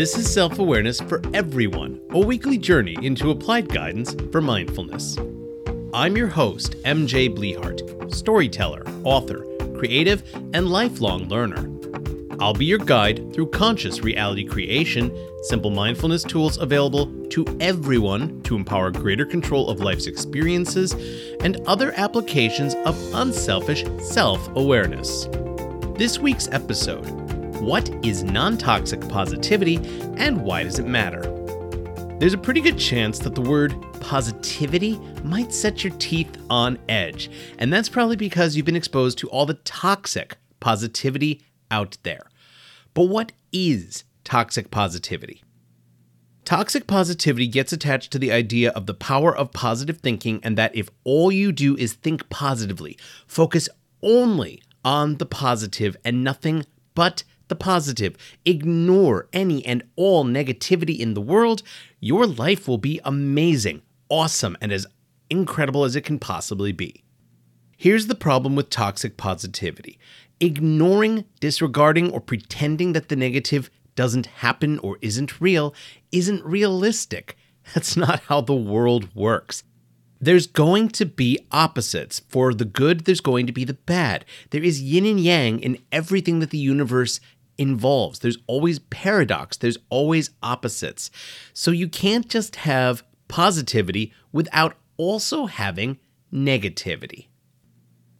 This is Self Awareness for Everyone, a weekly journey into applied guidance for mindfulness. I'm your host, MJ Blehart, storyteller, author, creative, and lifelong learner. I'll be your guide through conscious reality creation, simple mindfulness tools available to everyone to empower greater control of life's experiences, and other applications of unselfish self awareness. This week's episode What is non toxic positivity and why does it matter? There's a pretty good chance that the word positivity might set your teeth on edge, and that's probably because you've been exposed to all the toxic positivity out there. But what is toxic positivity? Toxic positivity gets attached to the idea of the power of positive thinking, and that if all you do is think positively, focus only on the positive and nothing but the positive, ignore any and all negativity in the world, your life will be amazing, awesome, and as incredible as it can possibly be. Here's the problem with toxic positivity ignoring, disregarding, or pretending that the negative doesn't happen or isn't real isn't realistic. That's not how the world works. There's going to be opposites. For the good, there's going to be the bad. There is yin and yang in everything that the universe involves. There's always paradox, there's always opposites. So you can't just have positivity without also having negativity.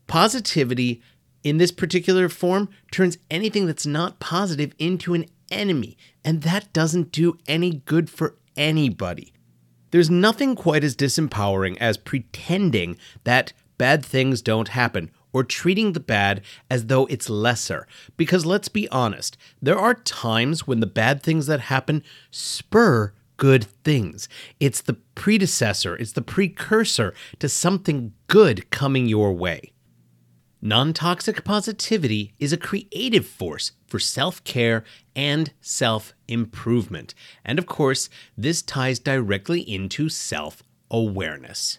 Positivity in this particular form turns anything that's not positive into an enemy, and that doesn't do any good for anybody. There's nothing quite as disempowering as pretending that bad things don't happen or treating the bad as though it's lesser. Because let's be honest, there are times when the bad things that happen spur good things. It's the predecessor, it's the precursor to something good coming your way. Non toxic positivity is a creative force for self care and self improvement. And of course, this ties directly into self awareness.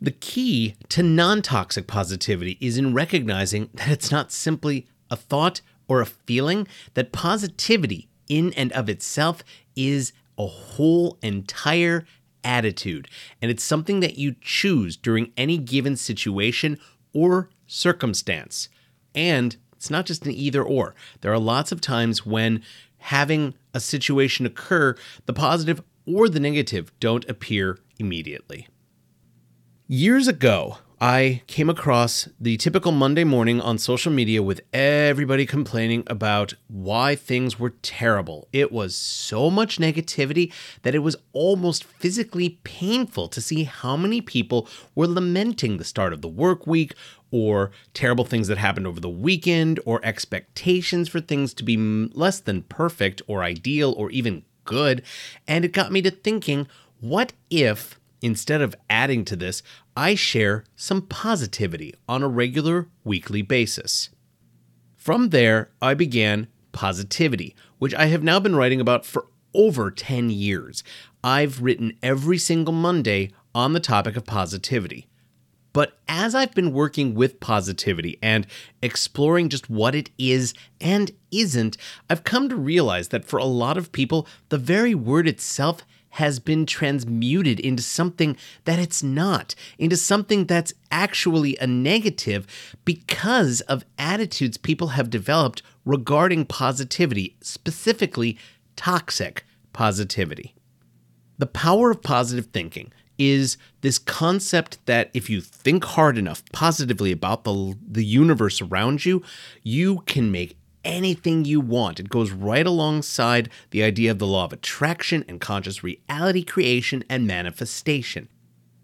The key to non toxic positivity is in recognizing that it's not simply a thought or a feeling, that positivity in and of itself is a whole entire attitude. And it's something that you choose during any given situation or circumstance. And it's not just an either or. There are lots of times when having a situation occur, the positive or the negative don't appear immediately. Years ago, I came across the typical Monday morning on social media with everybody complaining about why things were terrible. It was so much negativity that it was almost physically painful to see how many people were lamenting the start of the work week or terrible things that happened over the weekend or expectations for things to be less than perfect or ideal or even good. And it got me to thinking what if Instead of adding to this, I share some positivity on a regular weekly basis. From there, I began Positivity, which I have now been writing about for over 10 years. I've written every single Monday on the topic of positivity. But as I've been working with positivity and exploring just what it is and isn't, I've come to realize that for a lot of people, the very word itself has been transmuted into something that it's not, into something that's actually a negative because of attitudes people have developed regarding positivity, specifically toxic positivity. The power of positive thinking is this concept that if you think hard enough positively about the, the universe around you, you can make anything you want. It goes right alongside the idea of the law of attraction and conscious reality creation and manifestation.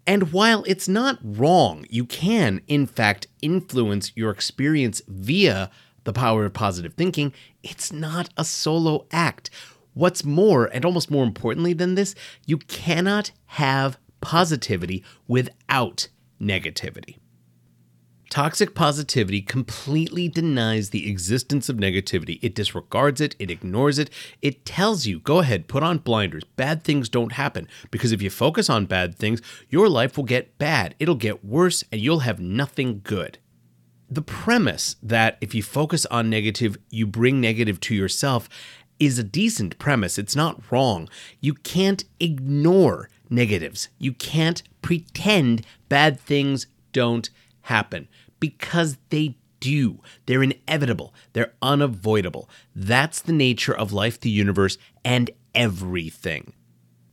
And while it's not wrong, you can, in fact, influence your experience via the power of positive thinking, it's not a solo act. What's more, and almost more importantly than this, you cannot have positivity without negativity. Toxic positivity completely denies the existence of negativity. It disregards it, it ignores it. It tells you, go ahead, put on blinders. Bad things don't happen. Because if you focus on bad things, your life will get bad. It'll get worse, and you'll have nothing good. The premise that if you focus on negative, you bring negative to yourself is a decent premise. It's not wrong. You can't ignore negatives. You can't pretend bad things don't happen because they do. They're inevitable, they're unavoidable. That's the nature of life, the universe, and everything.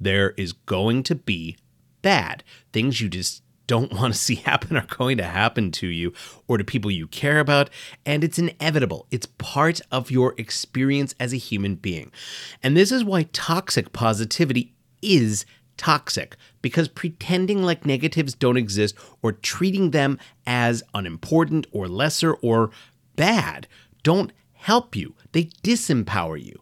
There is going to be bad things you just don't want to see happen are going to happen to you or to people you care about. And it's inevitable. It's part of your experience as a human being. And this is why toxic positivity is toxic because pretending like negatives don't exist or treating them as unimportant or lesser or bad don't help you. They disempower you.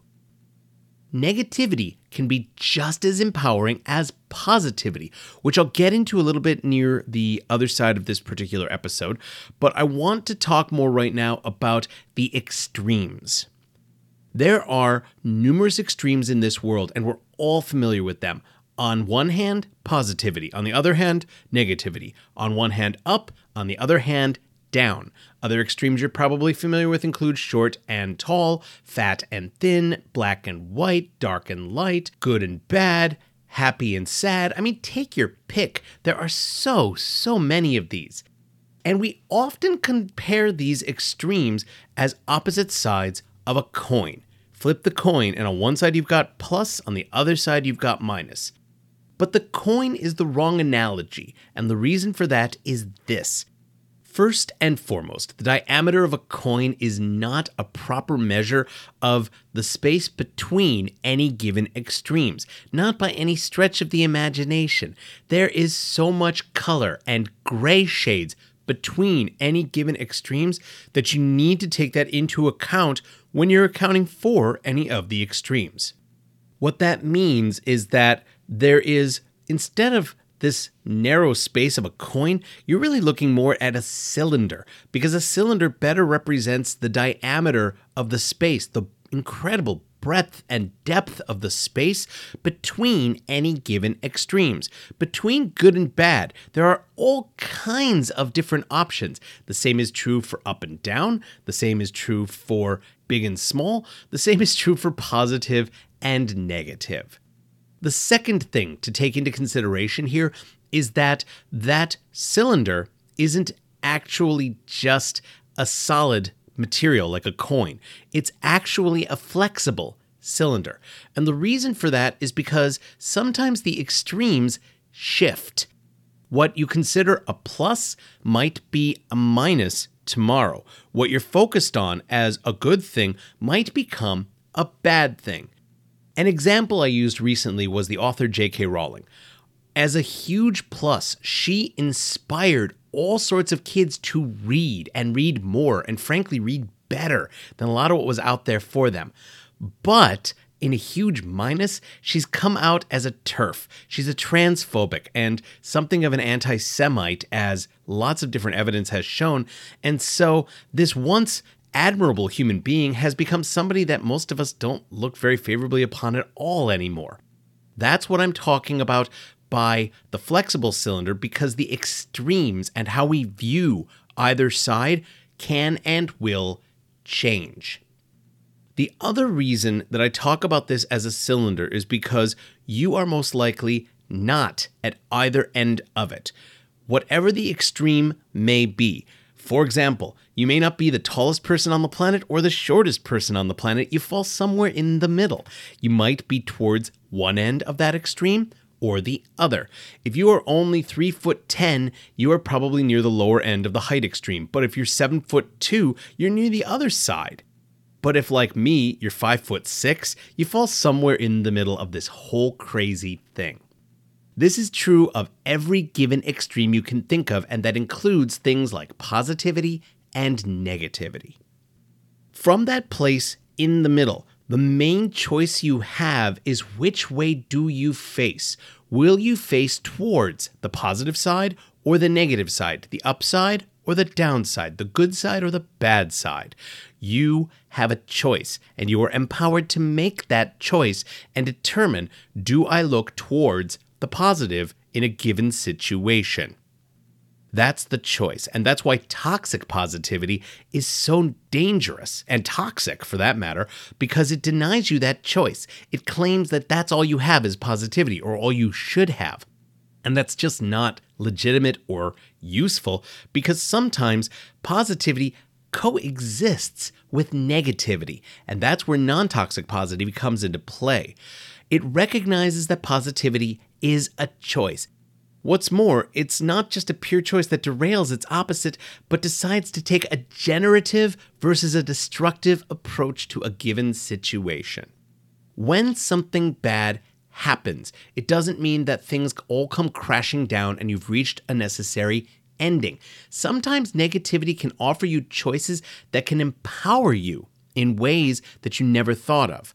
Negativity can be just as empowering as positivity, which I'll get into a little bit near the other side of this particular episode. But I want to talk more right now about the extremes. There are numerous extremes in this world, and we're all familiar with them. On one hand, positivity. On the other hand, negativity. On one hand, up. On the other hand, down. Other extremes you're probably familiar with include short and tall, fat and thin, black and white, dark and light, good and bad, happy and sad. I mean, take your pick. There are so, so many of these. And we often compare these extremes as opposite sides of a coin. Flip the coin, and on one side you've got plus, on the other side you've got minus. But the coin is the wrong analogy, and the reason for that is this First and foremost, the diameter of a coin is not a proper measure of the space between any given extremes, not by any stretch of the imagination. There is so much color and gray shades between any given extremes that you need to take that into account when you're accounting for any of the extremes. What that means is that there is, instead of this narrow space of a coin, you're really looking more at a cylinder because a cylinder better represents the diameter of the space, the incredible breadth and depth of the space between any given extremes. Between good and bad, there are all kinds of different options. The same is true for up and down, the same is true for big and small, the same is true for positive and negative. The second thing to take into consideration here is that that cylinder isn't actually just a solid material like a coin. It's actually a flexible cylinder. And the reason for that is because sometimes the extremes shift. What you consider a plus might be a minus tomorrow. What you're focused on as a good thing might become a bad thing. An example I used recently was the author J.K. Rowling. As a huge plus, she inspired all sorts of kids to read and read more and frankly read better than a lot of what was out there for them. But in a huge minus, she's come out as a TERF. She's a transphobic and something of an anti Semite, as lots of different evidence has shown. And so, this once admirable human being has become somebody that most of us don't look very favorably upon at all anymore. That's what I'm talking about by the flexible cylinder because the extremes and how we view either side can and will change. The other reason that I talk about this as a cylinder is because you are most likely not at either end of it. Whatever the extreme may be, for example, you may not be the tallest person on the planet or the shortest person on the planet. You fall somewhere in the middle. You might be towards one end of that extreme or the other. If you are only 3 foot 10, you are probably near the lower end of the height extreme. But if you're 7 foot 2, you're near the other side. But if like me, you're 5 foot 6, you fall somewhere in the middle of this whole crazy thing. This is true of every given extreme you can think of, and that includes things like positivity and negativity. From that place in the middle, the main choice you have is which way do you face? Will you face towards the positive side or the negative side, the upside or the downside, the good side or the bad side? You have a choice, and you are empowered to make that choice and determine do I look towards the positive in a given situation. That's the choice. And that's why toxic positivity is so dangerous and toxic for that matter, because it denies you that choice. It claims that that's all you have is positivity or all you should have. And that's just not legitimate or useful because sometimes positivity coexists with negativity. And that's where non toxic positivity comes into play. It recognizes that positivity is a choice. What's more, it's not just a pure choice that derails its opposite, but decides to take a generative versus a destructive approach to a given situation. When something bad happens, it doesn't mean that things all come crashing down and you've reached a necessary ending. Sometimes negativity can offer you choices that can empower you in ways that you never thought of.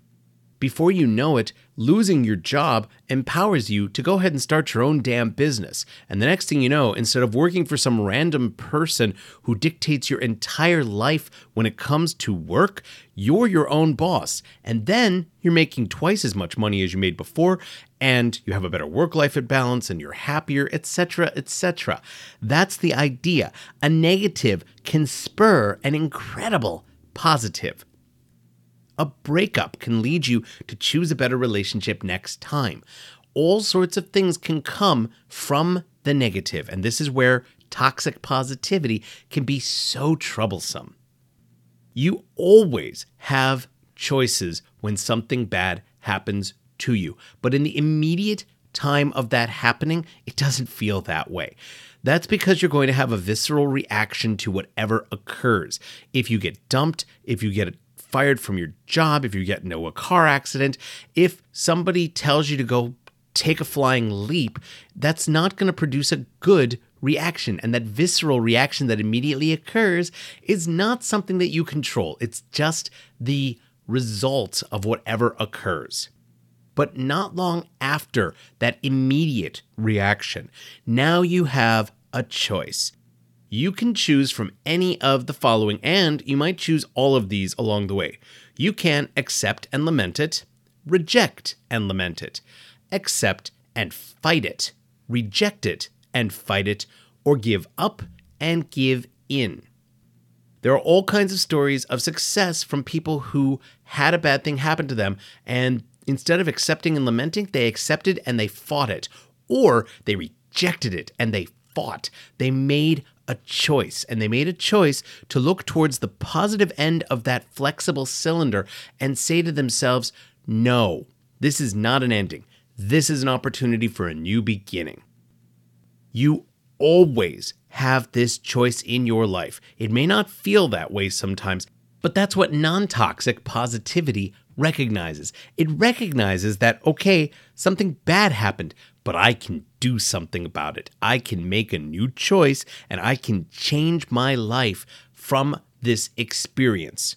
Before you know it, losing your job empowers you to go ahead and start your own damn business. And the next thing you know, instead of working for some random person who dictates your entire life when it comes to work, you're your own boss. And then you're making twice as much money as you made before, and you have a better work life at balance, and you're happier, etc., etc. That's the idea. A negative can spur an incredible positive. A breakup can lead you to choose a better relationship next time. All sorts of things can come from the negative, and this is where toxic positivity can be so troublesome. You always have choices when something bad happens to you, but in the immediate time of that happening, it doesn't feel that way. That's because you're going to have a visceral reaction to whatever occurs. If you get dumped, if you get fired from your job, if you get into a car accident, if somebody tells you to go take a flying leap, that's not going to produce a good reaction. And that visceral reaction that immediately occurs is not something that you control. It's just the result of whatever occurs. But not long after that immediate reaction, now you have a choice you can choose from any of the following, and you might choose all of these along the way. You can accept and lament it, reject and lament it, accept and fight it, reject it and fight it, or give up and give in. There are all kinds of stories of success from people who had a bad thing happen to them, and instead of accepting and lamenting, they accepted and they fought it, or they rejected it and they fought. They made a choice, and they made a choice to look towards the positive end of that flexible cylinder and say to themselves, no, this is not an ending. This is an opportunity for a new beginning. You always have this choice in your life. It may not feel that way sometimes, but that's what non toxic positivity recognizes. It recognizes that, okay, something bad happened, but I can do something about it. I can make a new choice and I can change my life from this experience.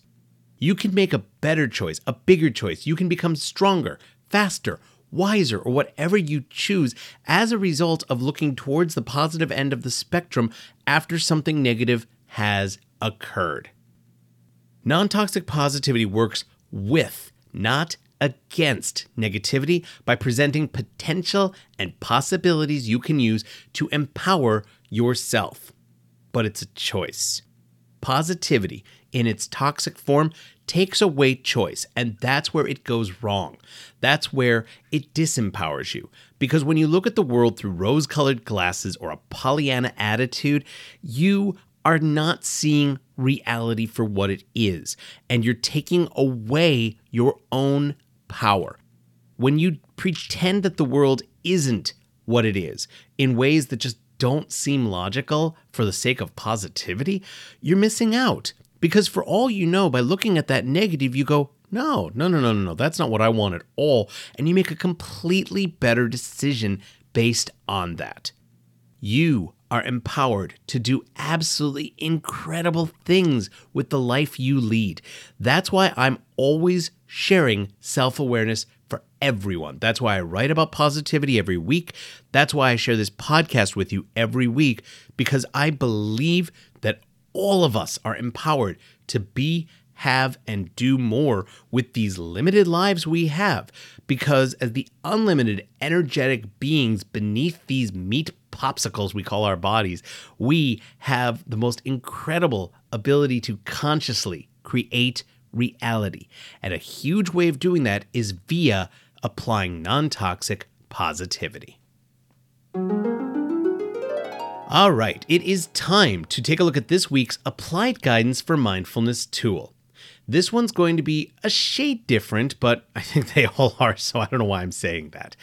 You can make a better choice, a bigger choice. You can become stronger, faster, wiser, or whatever you choose as a result of looking towards the positive end of the spectrum after something negative has occurred. Non toxic positivity works with, not against negativity by presenting potential and possibilities you can use to empower yourself. But it's a choice. Positivity in its toxic form takes away choice, and that's where it goes wrong. That's where it disempowers you. Because when you look at the world through rose colored glasses or a Pollyanna attitude, you are not seeing reality for what it is, and you're taking away your own power. When you pretend that the world isn't what it is in ways that just don't seem logical for the sake of positivity, you're missing out. Because for all you know, by looking at that negative, you go, no, no, no, no, no, no, that's not what I want at all. And you make a completely better decision based on that. You are empowered to do absolutely incredible things with the life you lead. That's why I'm always sharing self awareness for everyone. That's why I write about positivity every week. That's why I share this podcast with you every week, because I believe that all of us are empowered to be, have, and do more with these limited lives we have. Because as the unlimited energetic beings beneath these meat popsicles we call our bodies, we have the most incredible ability to consciously create reality. And a huge way of doing that is via applying non toxic positivity. All right, it is time to take a look at this week's Applied Guidance for Mindfulness tool. This one's going to be a shade different, but I think they all are, so I don't know why I'm saying that.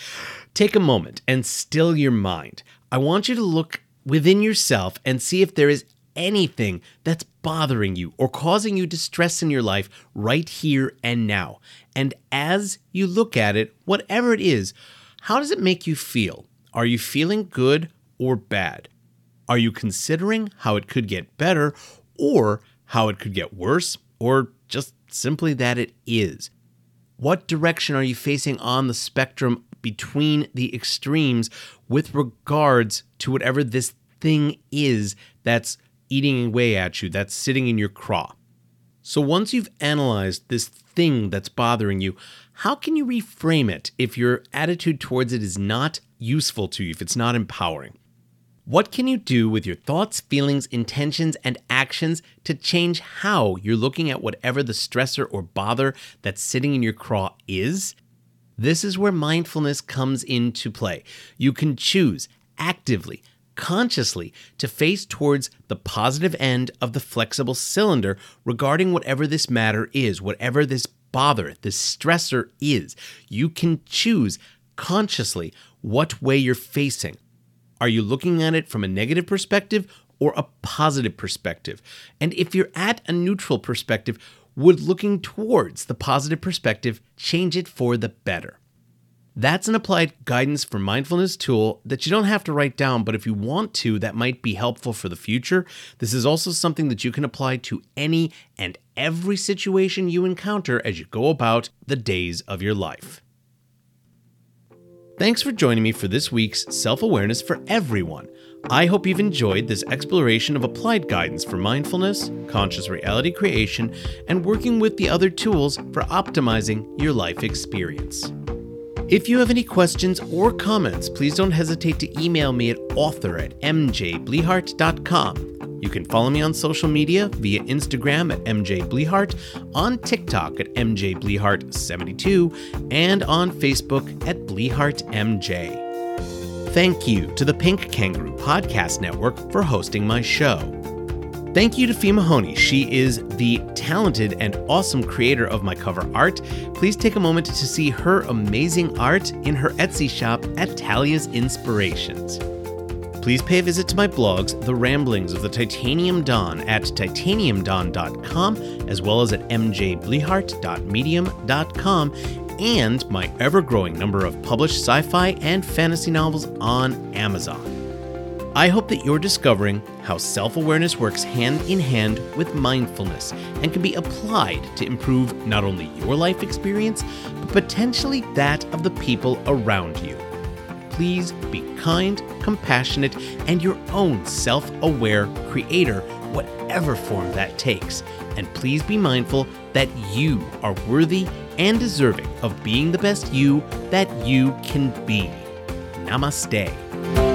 Take a moment and still your mind. I want you to look within yourself and see if there is anything that's bothering you or causing you distress in your life right here and now. And as you look at it, whatever it is, how does it make you feel? Are you feeling good or bad? Are you considering how it could get better or how it could get worse or just simply that it is? What direction are you facing on the spectrum between the extremes with regards to whatever this thing is that's eating away at you, that's sitting in your craw? So once you've analyzed this thing that's bothering you, how can you reframe it if your attitude towards it is not useful to you, if it's not empowering? What can you do with your thoughts, feelings, intentions, and actions to change how you're looking at whatever the stressor or bother that's sitting in your craw is? This is where mindfulness comes into play. You can choose actively, consciously to face towards the positive end of the flexible cylinder regarding whatever this matter is, whatever this bother, this stressor is. You can choose consciously what way you're facing. Are you looking at it from a negative perspective or a positive perspective? And if you're at a neutral perspective, would looking towards the positive perspective change it for the better? That's an applied guidance for mindfulness tool that you don't have to write down, but if you want to, that might be helpful for the future. This is also something that you can apply to any and every situation you encounter as you go about the days of your life. Thanks for joining me for this week's Self Awareness for Everyone. I hope you've enjoyed this exploration of applied guidance for mindfulness, conscious reality creation, and working with the other tools for optimizing your life experience. If you have any questions or comments, please don't hesitate to email me at author at mjblehart.com. You can follow me on social media via Instagram at mjblehart, on TikTok at mjblehart72, and on Facebook at blehartmj. Thank you to the Pink Kangaroo Podcast Network for hosting my show. Thank you to Fee Mahoney. She is the talented and awesome creator of my cover art. Please take a moment to see her amazing art in her Etsy shop at Talia's Inspirations please pay a visit to my blogs, The Ramblings of the Titanium Dawn, at titaniumdawn.com, as well as at mjblehart.medium.com, and my ever growing number of published sci fi and fantasy novels on Amazon. I hope that you're discovering how self awareness works hand in hand with mindfulness and can be applied to improve not only your life experience, but potentially that of the people around you please be kind, compassionate, and your own self aware creator, whatever form that takes. And please be mindful that you are worthy and deserving of being the best you that you can be. Namaste.